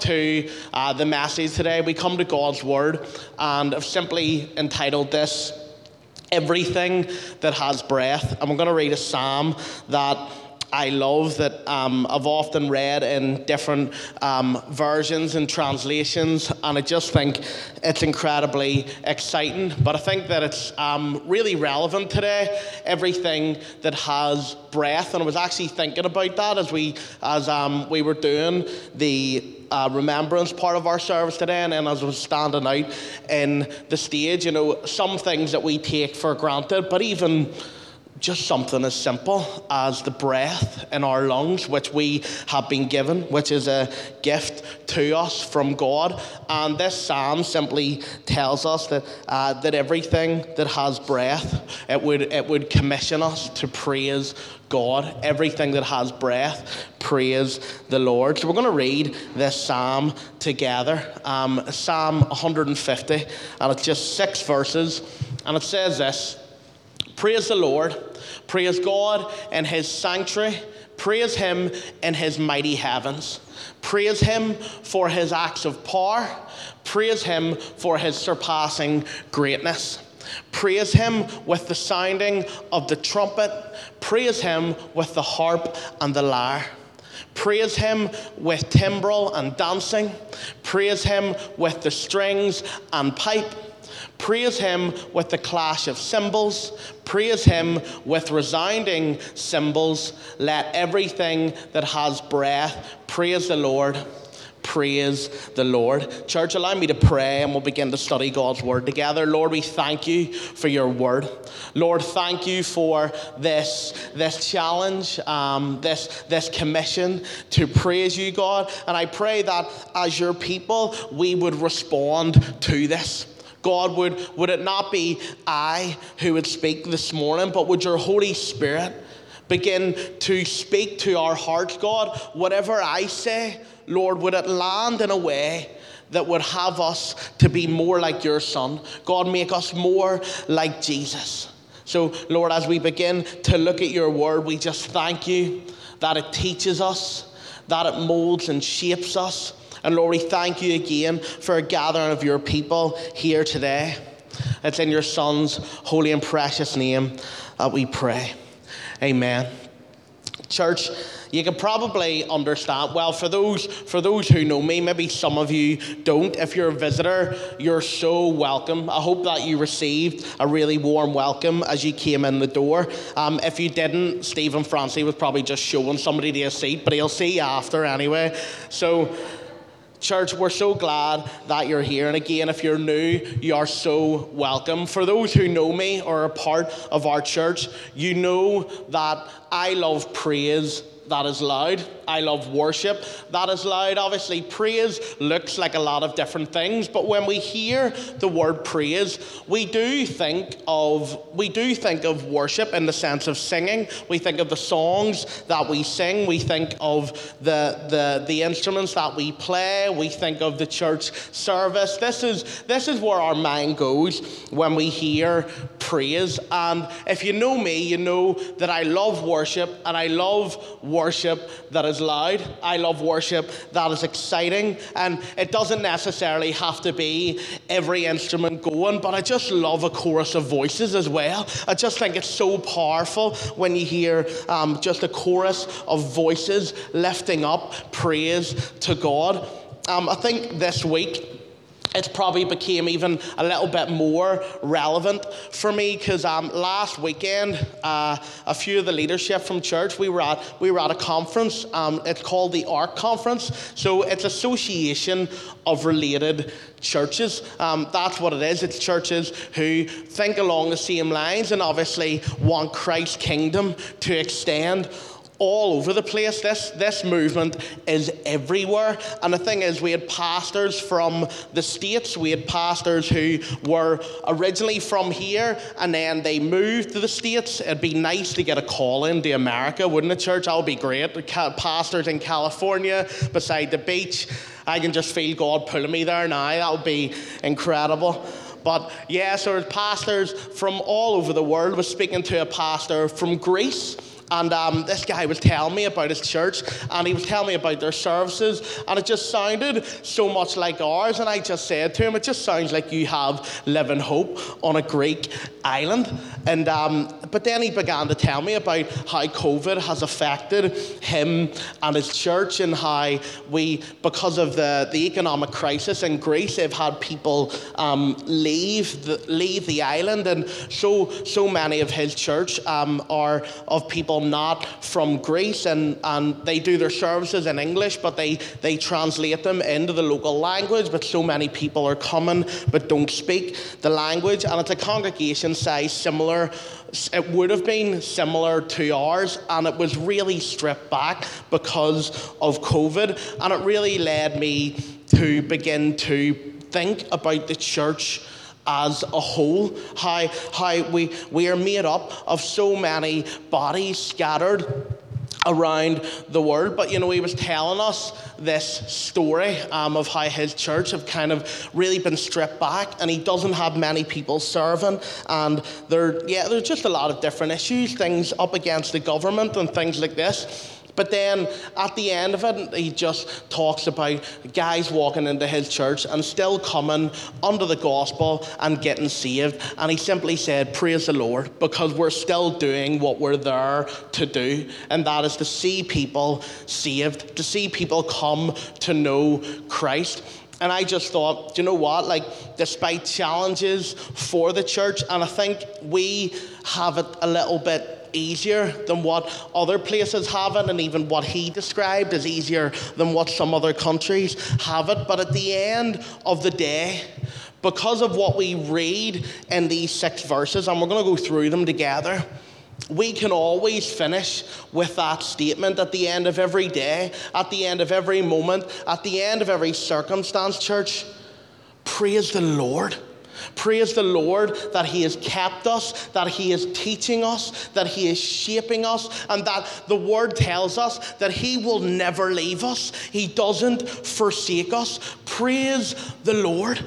to uh, the message today. We come to God's Word and I've simply entitled this Everything That Has Breath. And we're going to read a psalm that I love that um, I've often read in different um, versions and translations, and I just think it's incredibly exciting. But I think that it's um, really relevant today. Everything that has breath, and I was actually thinking about that as we as um, we were doing the uh, remembrance part of our service today, and then as I was standing out in the stage, you know, some things that we take for granted, but even just something as simple as the breath in our lungs, which we have been given, which is a gift to us from God. And this psalm simply tells us that, uh, that everything that has breath, it would, it would commission us to praise God. Everything that has breath, praise the Lord. So we're going to read this psalm together. Um, psalm 150, and it's just six verses. And it says this Praise the Lord. Praise God and His sanctuary. Praise Him in His mighty heavens. Praise Him for His acts of power. Praise Him for His surpassing greatness. Praise Him with the sounding of the trumpet. Praise Him with the harp and the lyre. Praise Him with timbrel and dancing. Praise Him with the strings and pipe Praise him with the clash of cymbals. Praise him with resounding cymbals. Let everything that has breath praise the Lord. Praise the Lord. Church, allow me to pray and we'll begin to study God's word together. Lord, we thank you for your word. Lord, thank you for this, this challenge, um, this, this commission to praise you, God. And I pray that as your people, we would respond to this. God, would, would it not be I who would speak this morning, but would your Holy Spirit begin to speak to our hearts, God? Whatever I say, Lord, would it land in a way that would have us to be more like your Son? God, make us more like Jesus. So, Lord, as we begin to look at your word, we just thank you that it teaches us, that it molds and shapes us and Lord, we thank you again for a gathering of your people here today. It's in your Son's holy and precious name that we pray. Amen. Church, you can probably understand. Well, for those for those who know me, maybe some of you don't. If you're a visitor, you're so welcome. I hope that you received a really warm welcome as you came in the door. Um, if you didn't, Stephen Francie was probably just showing somebody to a seat, but he'll see you after anyway. So Church, we're so glad that you're here. And again, if you're new, you are so welcome. For those who know me or are part of our church, you know that I love praise that is loud. I love worship that is loud. Obviously, praise looks like a lot of different things, but when we hear the word praise, we do think of we do think of worship in the sense of singing. We think of the songs that we sing. We think of the the, the instruments that we play. We think of the church service. This is this is where our mind goes when we hear praise. And if you know me, you know that I love worship and I love worship that is loud. I love worship that is exciting. And it doesn't necessarily have to be every instrument going, but I just love a chorus of voices as well. I just think it's so powerful when you hear um, just a chorus of voices lifting up praise to God. Um, I think this week, it's probably became even a little bit more relevant for me because um, last weekend uh, a few of the leadership from church we were at we were at a conference um, it's called the ARC conference. So it's association of related churches. Um, that's what it is. It's churches who think along the same lines and obviously want christ's kingdom to extend all over the place. This, this movement is everywhere. And the thing is, we had pastors from the States, we had pastors who were originally from here and then they moved to the States. It'd be nice to get a call into America, wouldn't it, church? That would be great. Pastors in California, beside the beach. I can just feel God pulling me there now. That would be incredible. But yes, yeah, so pastors from all over the world. I was speaking to a pastor from Greece And um, this guy was telling me about his church, and he was telling me about their services, and it just sounded so much like ours. And I just said to him, "It just sounds like you have living hope on a Greek island." And um, but then he began to tell me about how COVID has affected him and his church, and how we, because of the, the economic crisis in Greece, they've had people um, leave the, leave the island, and so so many of his church um, are of people not from Greece, and, and they do their services in English, but they, they translate them into the local language. But so many people are coming but don't speak the language, and it's a congregation size similar it would have been similar to ours, and it was really stripped back because of COVID. And it really led me to begin to think about the church as a whole, how, how we, we are made up of so many bodies scattered around the world. But you know, he was telling us this story um, of how his church have kind of really been stripped back, and he doesn't have many people serving, and there, yeah, there's just a lot of different issues, things up against the government and things like this. But then at the end of it, he just talks about guys walking into his church and still coming under the gospel and getting saved. And he simply said, Praise the Lord, because we're still doing what we're there to do, and that is to see people saved, to see people come to know Christ. And I just thought, you know what? Like, despite challenges for the church, and I think we have it a little bit easier than what other places have it, and even what he described is easier than what some other countries have it. But at the end of the day, because of what we read in these six verses, and we're going to go through them together, we can always finish with that statement at the end of every day, at the end of every moment, at the end of every circumstance, church. Praise the Lord. Praise the Lord that He has kept us, that He is teaching us, that He is shaping us, and that the Word tells us that He will never leave us. He doesn't forsake us. Praise the Lord.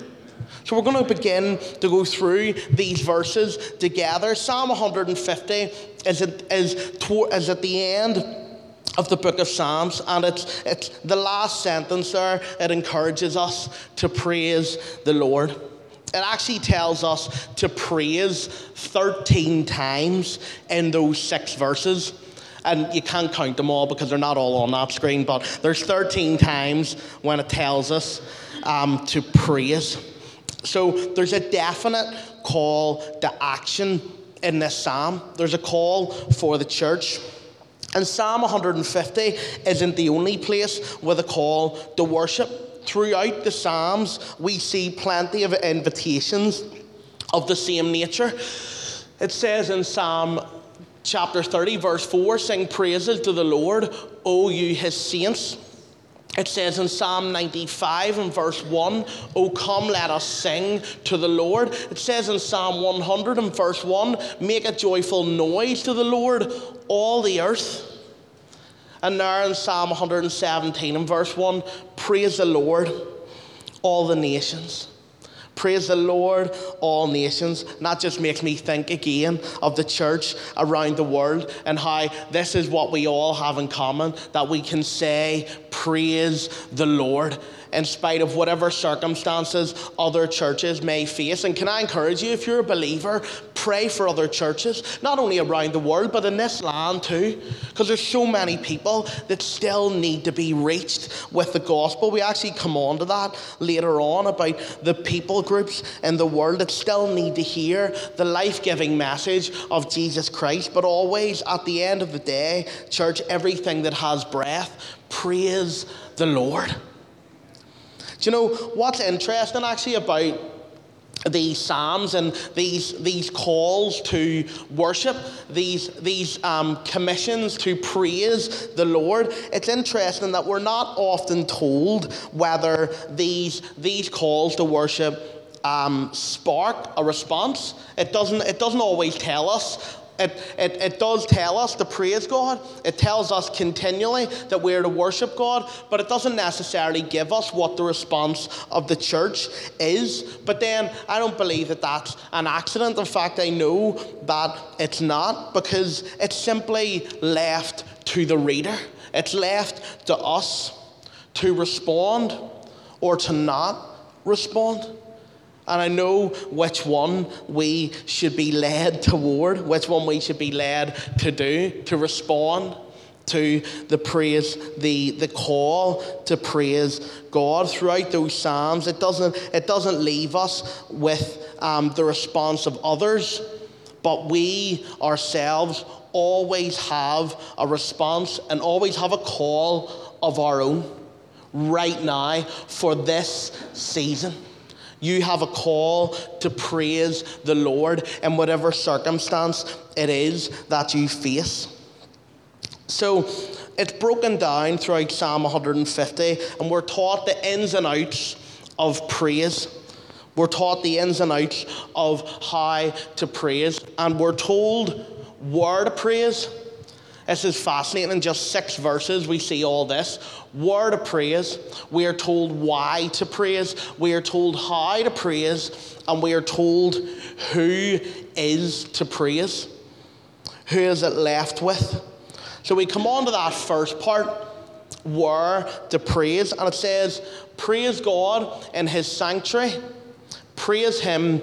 So we're going to begin to go through these verses together. Psalm 150 is at, is, is at the end of the book of Psalms, and it's, it's the last sentence there. It encourages us to praise the Lord. It actually tells us to praise 13 times in those six verses. And you can't count them all because they're not all on that screen, but there's 13 times when it tells us um, to praise. So there's a definite call to action in this psalm. There's a call for the church. And Psalm 150 isn't the only place with a call to worship throughout the Psalms, we see plenty of invitations of the same nature. It says in Psalm chapter 30, verse 4 sing praises to the Lord, O you his saints. It says in Psalm 95 and verse 1, O come, let us sing to the Lord. It says in Psalm 100 and verse 1, make a joyful noise to the Lord, all the earth. And there in Psalm 117 and verse 1, praise the Lord, all the nations. Praise the Lord, all nations. And that just makes me think again of the church around the world and how this is what we all have in common that we can say, Praise the Lord in spite of whatever circumstances other churches may face. And can I encourage you, if you're a believer, pray for other churches, not only around the world, but in this land too, because there's so many people that still need to be reached with the gospel. We actually come on to that later on about the people groups in the world that still need to hear the life giving message of Jesus Christ. But always, at the end of the day, church, everything that has breath, praise the Lord. Do you know what's interesting actually about these psalms and these these calls to worship, these these um, commissions to praise the Lord. It's interesting that we're not often told whether these these calls to worship um, spark a response. It doesn't it doesn't always tell us It, it, it does tell us to praise God. It tells us continually that we're to worship God, but it doesn't necessarily give us what the response of the church is. But then I don't believe that that's an accident. In fact, I know that it's not because it's simply left to the reader, it's left to us to respond or to not respond. And I know which one we should be led toward, which one we should be led to do, to respond to the praise, the, the call to praise God throughout those Psalms. It doesn't, it doesn't leave us with um, the response of others, but we ourselves always have a response and always have a call of our own right now for this season. You have a call to praise the Lord in whatever circumstance it is that you face. So it's broken down throughout Psalm 150, and we're taught the ins and outs of praise. We're taught the ins and outs of how to praise, and we're told where to praise. This is fascinating. In just six verses, we see all this. Where to praise. We are told why to praise. We are told how to praise. And we are told who is to praise. Who is it left with? So we come on to that first part where to praise. And it says, Praise God in his sanctuary, praise him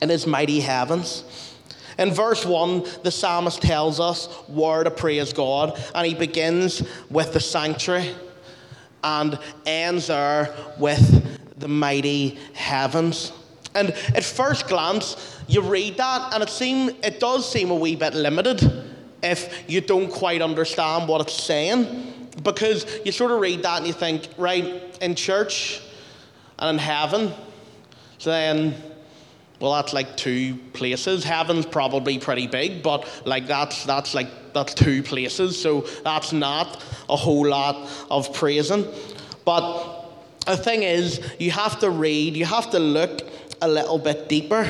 in his mighty heavens. In verse 1, the psalmist tells us where to praise God, and he begins with the sanctuary and ends there with the mighty heavens. And at first glance, you read that, and it seem it does seem a wee bit limited if you don't quite understand what it's saying, because you sort of read that and you think, right, in church and in heaven, so then well, that's like two places. Heaven's probably pretty big, but like that's that's like that's two places, so that's not a whole lot of praising. But the thing is, you have to read, you have to look a little bit deeper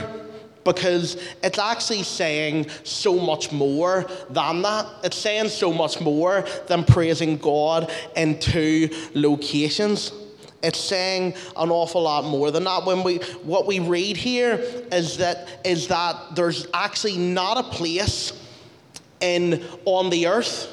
because it's actually saying so much more than that. It's saying so much more than praising God in two locations. It's saying an awful lot more than that. When we what we read here is that is that there's actually not a place in on the earth.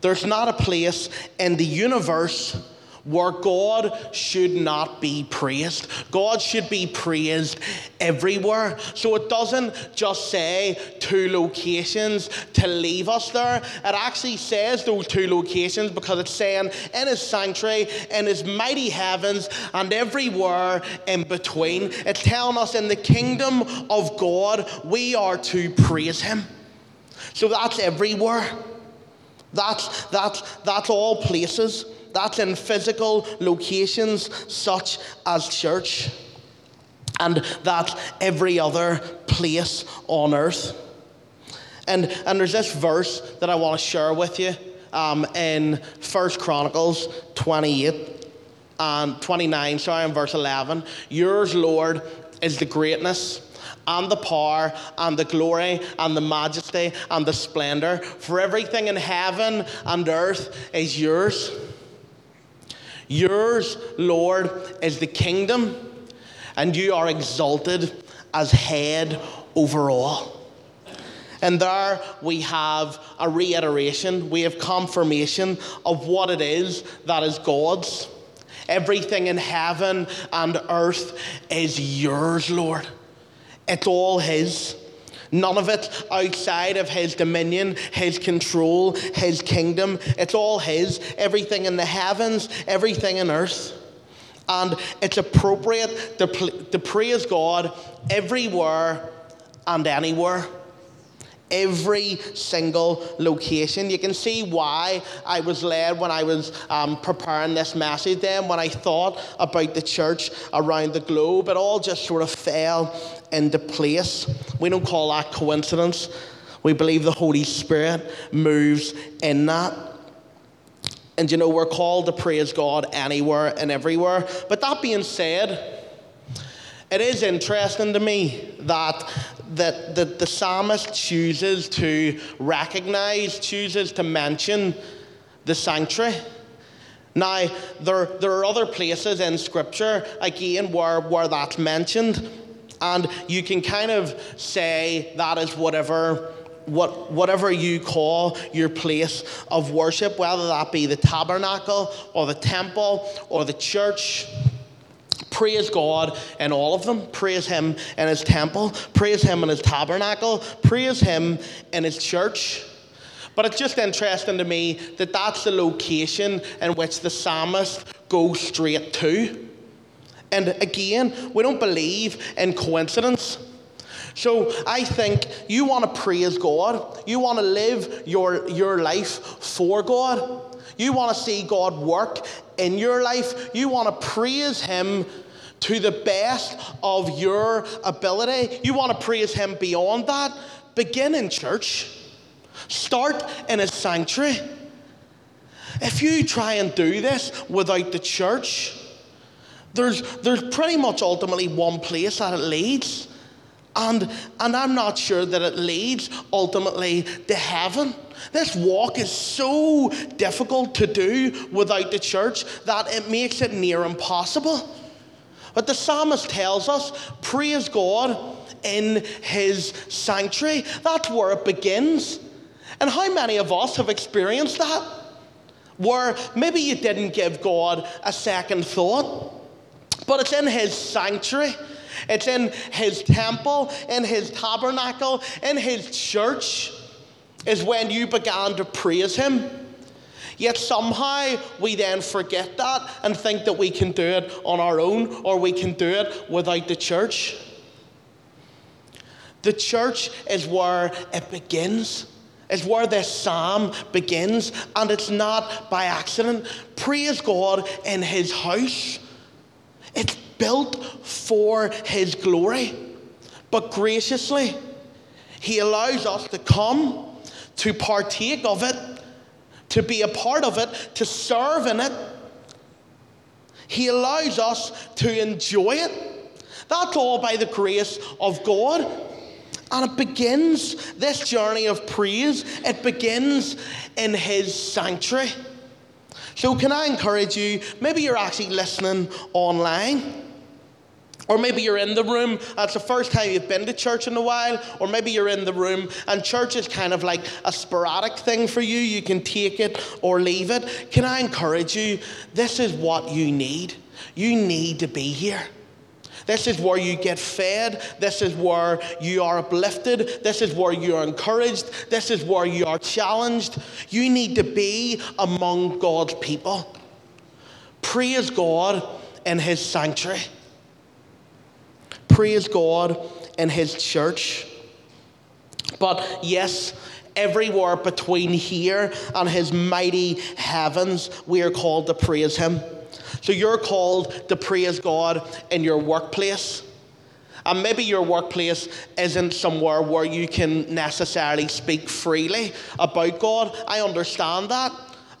There's not a place in the universe where God should not be praised. God should be praised everywhere. So it doesn't just say two locations to leave us there. It actually says those two locations because it's saying in his sanctuary, in his mighty heavens, and everywhere in between. It's telling us in the kingdom of God, we are to praise him. So that's everywhere. That's, that's, that's all places. That's in physical locations such as church. And that's every other place on earth. And, and there's this verse that I want to share with you um, in First Chronicles 28 and 29, sorry, in verse 11. Yours, Lord, is the greatness and the power and the glory and the majesty and the splendor. For everything in heaven and earth is yours. Yours, Lord, is the kingdom, and you are exalted as head over all. And there we have a reiteration, we have confirmation of what it is that is God's. Everything in heaven and earth is yours, Lord. It's all His. None of it outside of His dominion, His control, His kingdom. It's all His. Everything in the heavens, everything in earth. And it's appropriate to, to praise God everywhere and anywhere every single location. You can see why I was led when I was um, preparing this message, then, when I thought about the church around the globe. It all just sort of fell into place. We don't call that coincidence. We believe the Holy Spirit moves in that. And you know, we're called to praise God anywhere and everywhere. But that being said, it is interesting to me that that, that the psalmist chooses to recognize, chooses to mention the sanctuary. Now, there, there are other places in Scripture, again, where, where that's mentioned, and you can kind of say that is whatever. What, whatever you call your place of worship, whether that be the tabernacle or the temple or the church, Praise God and all of them. Praise Him in His temple. Praise Him in His tabernacle. Praise Him in His church. But it's just interesting to me that that's the location in which the psalmist goes straight to. And again, we don't believe in coincidence. So I think you want to praise God, you want to live your, your life for God, you want to see God work in your life, you want to praise Him to the best of your ability. You want to praise Him beyond that? Begin in church, start in a sanctuary. If you try and do this without the church, there's, there's pretty much ultimately one place that it leads. And, and I'm not sure that it leads ultimately to heaven. This walk is so difficult to do without the church that it makes it near impossible. But the psalmist tells us, praise God in his sanctuary. That's where it begins. And how many of us have experienced that? Where maybe you didn't give God a second thought, but it's in his sanctuary. It's in his temple, in his tabernacle, in his church, is when you began to praise him. Yet somehow we then forget that and think that we can do it on our own or we can do it without the church. The church is where it begins, is where this psalm begins, and it's not by accident. Praise God in His house. It's built for His glory, but graciously, He allows us to come to partake of it to be a part of it, to serve in it. He allows us to enjoy it. That's all by the grace of God. And it begins, this journey of praise, it begins in His sanctuary. So, can I encourage you? Maybe you're actually listening online. Or maybe you're in the room, uh, that's the first time you've been to church in a while, or maybe you're in the room and church is kind of like a sporadic thing for you. You can take it or leave it. Can I encourage you? This is what you need. You need to be here. This is where you get fed. This is where you are uplifted. This is where you are encouraged. This is where you are challenged. You need to be among God's people. Praise God in His sanctuary praise God in His church. But yes, everywhere between here and His mighty heavens, we are called to praise Him. So you're called to praise God in your workplace. And maybe your workplace isn't somewhere where you can necessarily speak freely about God. I understand that.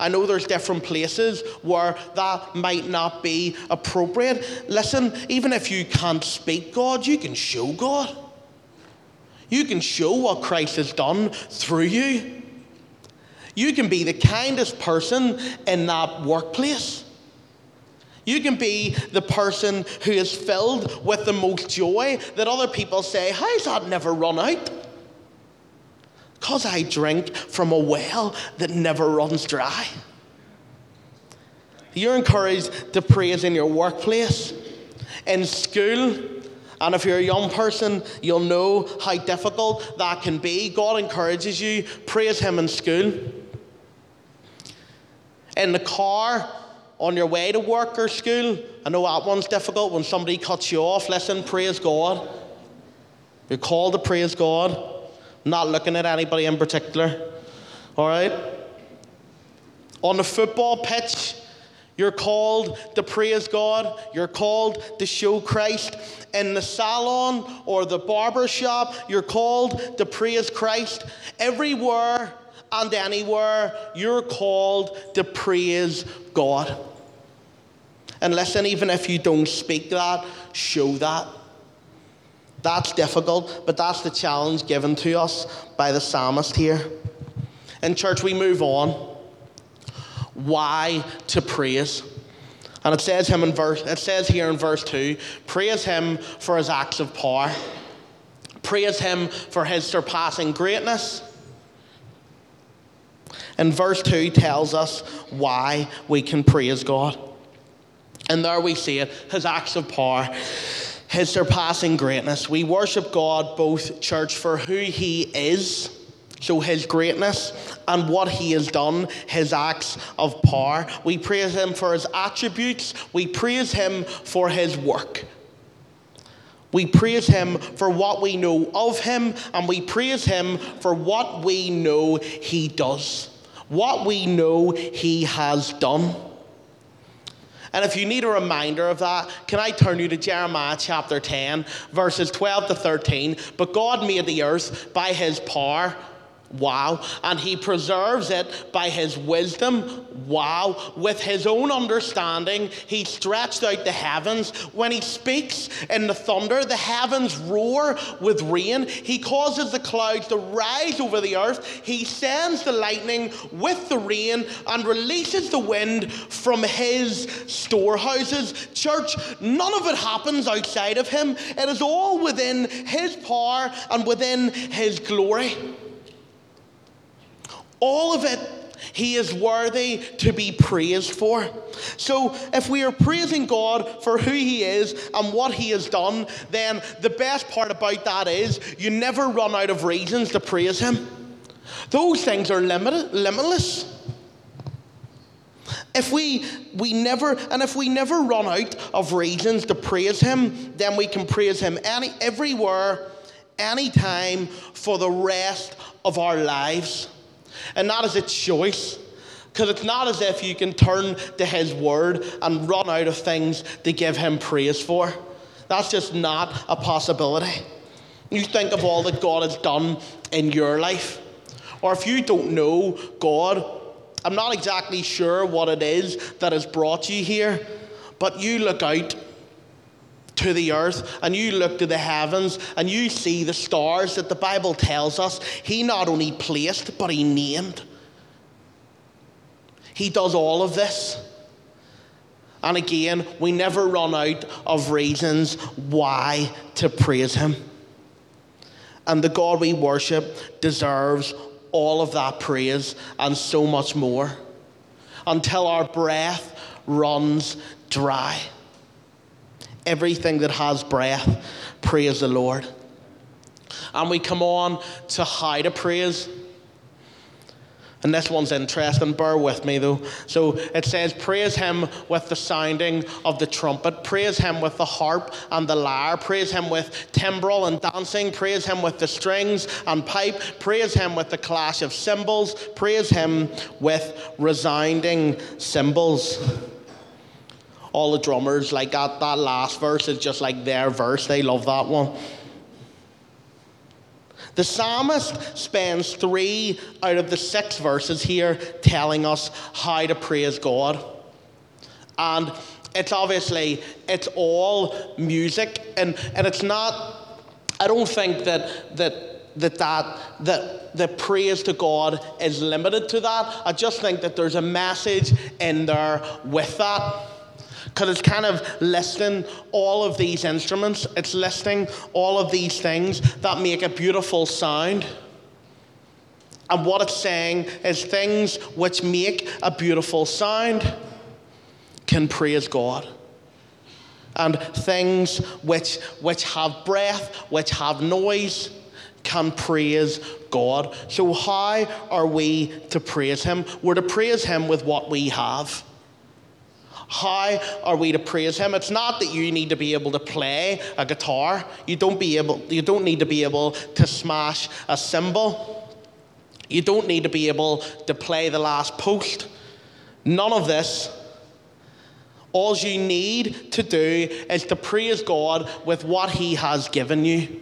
I know there's different places where that might not be appropriate. Listen, even if you can't speak God, you can show God. You can show what Christ has done through you. You can be the kindest person in that workplace. You can be the person who is filled with the most joy that other people say, How's that never run out? Because I drink from a well that never runs dry. You're encouraged to praise in your workplace, in school, and if you're a young person, you'll know how difficult that can be. God encourages you, praise Him in school. In the car, on your way to work or school, I know that one's difficult when somebody cuts you off. Listen, praise God. You're called to praise God not looking at anybody in particular. All right? On the football pitch, you're called to praise God. You're called to show Christ. In the salon or the barber shop, you're called to praise Christ. Everywhere and anywhere, you're called to praise God. And listen, even if you don't speak that, show that. That's difficult, but that's the challenge given to us by the psalmist here. In church, we move on. Why to praise? And it says him in verse it says here in verse 2, praise him for his acts of power. Praise him for his surpassing greatness. And verse 2 tells us why we can praise God. And there we see it his acts of power, his surpassing greatness. We worship God, both church, for who he is, so his greatness, and what he has done, his acts of power. We praise him for his attributes, we praise him for his work. We praise him for what we know of him, and we praise him for what we know he does, what we know he has done. And if you need a reminder of that, can I turn you to Jeremiah chapter 10, verses 12 to 13? But God made the earth by his power Wow. And he preserves it by his wisdom. Wow. With his own understanding, he stretched out the heavens. When he speaks in the thunder, the heavens roar with rain. He causes the clouds to rise over the earth. He sends the lightning with the rain and releases the wind from his storehouses. Church, none of it happens outside of him. It is all within his power and within his glory. All of it he is worthy to be praised for. So, if we are praising God for who He is and what He has done, then the best part about that is you never run out of reasons to praise Him. Those things are limited, limitless. If we, we never, and if we never run out of reasons to praise Him, then we can praise Him any, everywhere, anytime for the rest of our lives and not as a choice. Because it's not as if you can turn to His Word and run out of things to give Him praise for. That's just not a possibility. You think of all that God has done in your life. Or if you don't know God, I'm not exactly sure what it is that has brought you here, but you look out to the earth and you look to the heavens and you see the stars that the Bible tells us He not only placed, but He named. He does all of this. And again, we never run out of reasons why to praise Him. And the God we worship deserves all of that praise and so much more until our breath runs dry everything that has breath, praise the Lord. And we come on to to praise. And this one's interesting, bear with me though. So it says, Praise him with the sounding of the trumpet, praise him with the harp and the lyre, praise him with timbrel and dancing, praise him with the strings and pipe, praise him with the clash of cymbals, praise him with resounding cymbals all the drummers, like that, that last verse is just like their verse. They love that one. The psalmist spends three out of the six verses here telling us how to praise God. And it's obviously, it's all music, and, and it's not, I don't think that, that that that that the praise to God is limited to that. I just think that there's a message in there with that because it's kind of listing all of these instruments, it's listing all of these things that make a beautiful sound. And what it's saying is things which make a beautiful sound can praise God. And things which, which have breath, which have noise, can praise God. So, how are we to praise Him? We're to praise Him with what we have. How are we to praise him? It's not that you need to be able to play a guitar. You don't be able you don't need to be able to smash a cymbal. You don't need to be able to play the last post. None of this. All you need to do is to praise God with what He has given you.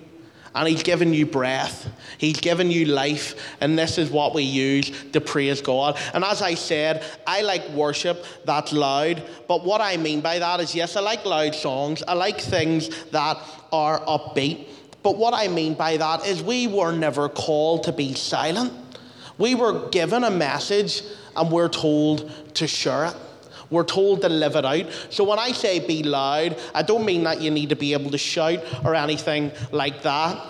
And He's given you breath, He's given you life, and this is what we use to praise God. And as I said, I like worship that's loud, but what I mean by that is yes, I like loud songs, I like things that are upbeat. But what I mean by that is we were never called to be silent. We were given a message and we're told to share it. We're told to live it out. So when I say be loud, I don't mean that you need to be able to shout or anything like that.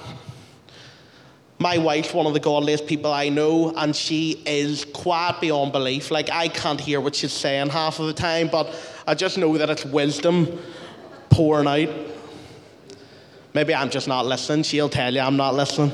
My wife's one of the godliest people I know, and she is quiet beyond belief. Like, I can't hear what she's saying half of the time, but I just know that it's wisdom pouring out. Maybe I'm just not listening. She'll tell you I'm not listening.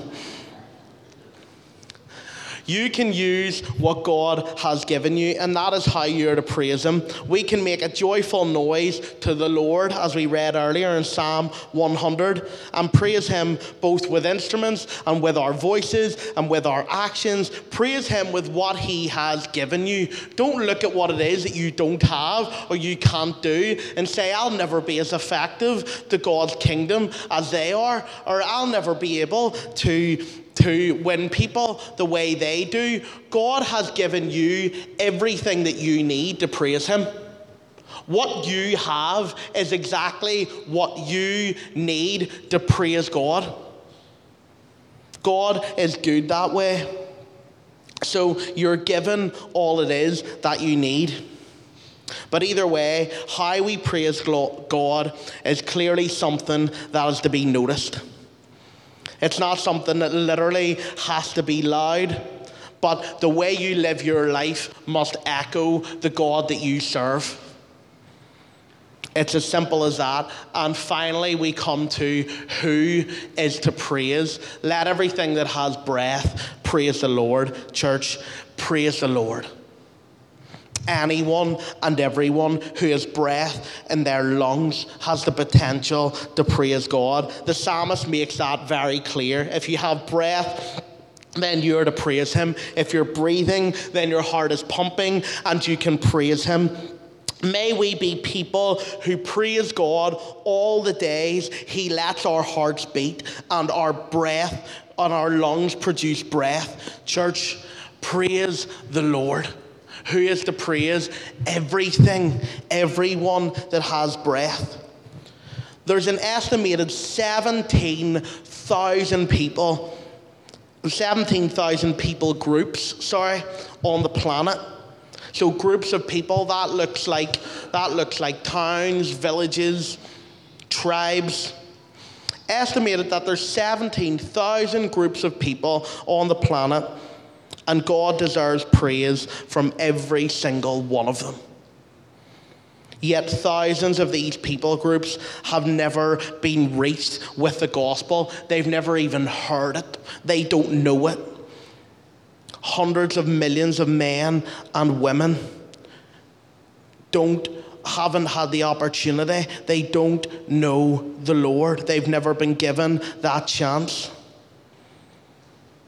You can use what God has given you, and that is how you're to praise Him. We can make a joyful noise to the Lord, as we read earlier in Psalm 100, and praise Him both with instruments and with our voices and with our actions. Praise Him with what He has given you. Don't look at what it is that you don't have or you can't do and say, I'll never be as effective to God's kingdom as they are, or I'll never be able to to win people the way they do. God has given you everything that you need to praise Him. What you have is exactly what you need to praise God. God is good that way. So you're given all it is that you need. But either way, how we praise God is clearly something that is to be noticed. It's not something that literally has to be loud, but the way you live your life must echo the God that you serve. It's as simple as that. And finally, we come to who is to praise. Let everything that has breath praise the Lord. Church, praise the Lord anyone and everyone who has breath in their lungs has the potential to praise God. The psalmist makes that very clear. If you have breath, then you're to praise Him. If you're breathing, then your heart is pumping and you can praise Him. May we be people who praise God all the days He lets our hearts beat and our breath and our lungs produce breath. Church, praise the Lord. Who is to praise? Everything, everyone that has breath. There's an estimated 17,000 people, 17,000 people groups, sorry, on the planet. So groups of people that looks like that looks like towns, villages, tribes. Estimated that there's 17,000 groups of people on the planet and God deserves praise from every single one of them. Yet thousands of these people groups have never been reached with the gospel. They've never even heard it. They don't know it. Hundreds of millions of men and women don't haven't had the opportunity. They don't know the Lord. They've never been given that chance.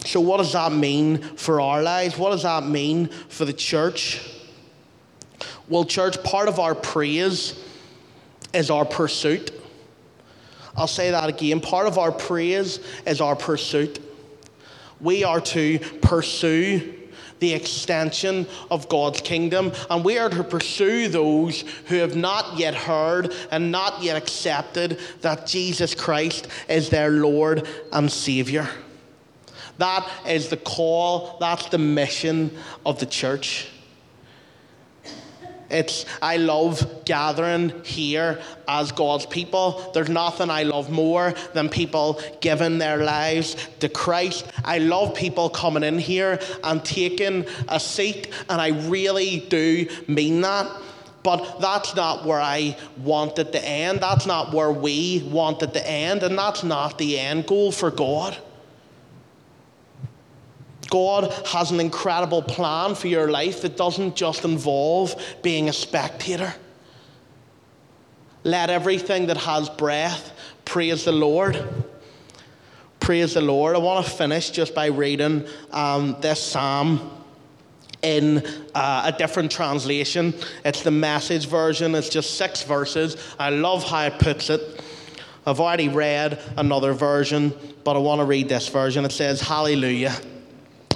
So, what does that mean for our lives? What does that mean for the church? Well, church, part of our praise is our pursuit. I'll say that again. Part of our praise is our pursuit. We are to pursue the extension of God's kingdom, and we are to pursue those who have not yet heard and not yet accepted that Jesus Christ is their Lord and Savior. That is the call, that's the mission of the church. It's I love gathering here as God's people. There's nothing I love more than people giving their lives to Christ. I love people coming in here and taking a seat, and I really do mean that. But that's not where I want it to end. That's not where we want it to end, and that's not the end goal for God. God has an incredible plan for your life that doesn't just involve being a spectator. Let everything that has breath praise the Lord. Praise the Lord. I want to finish just by reading um, this psalm in uh, a different translation. It's the message version, it's just six verses. I love how it puts it. I've already read another version, but I want to read this version. It says, Hallelujah.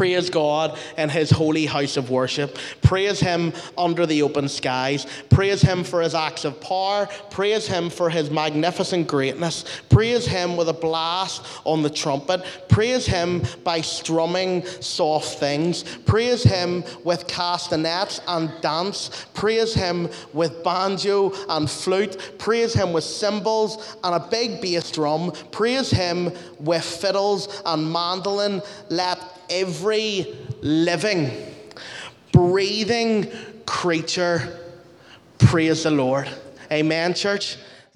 Praise God in his holy house of worship. Praise him under the open skies. Praise him for his acts of power. Praise him for his magnificent greatness. Praise him with a blast on the trumpet. Praise him by strumming soft things. Praise him with castanets and dance. Praise him with banjo and flute. Praise him with cymbals and a big bass drum. Praise him with fiddles and mandolin. Let living, breathing creature praise the Lord. Amen, church.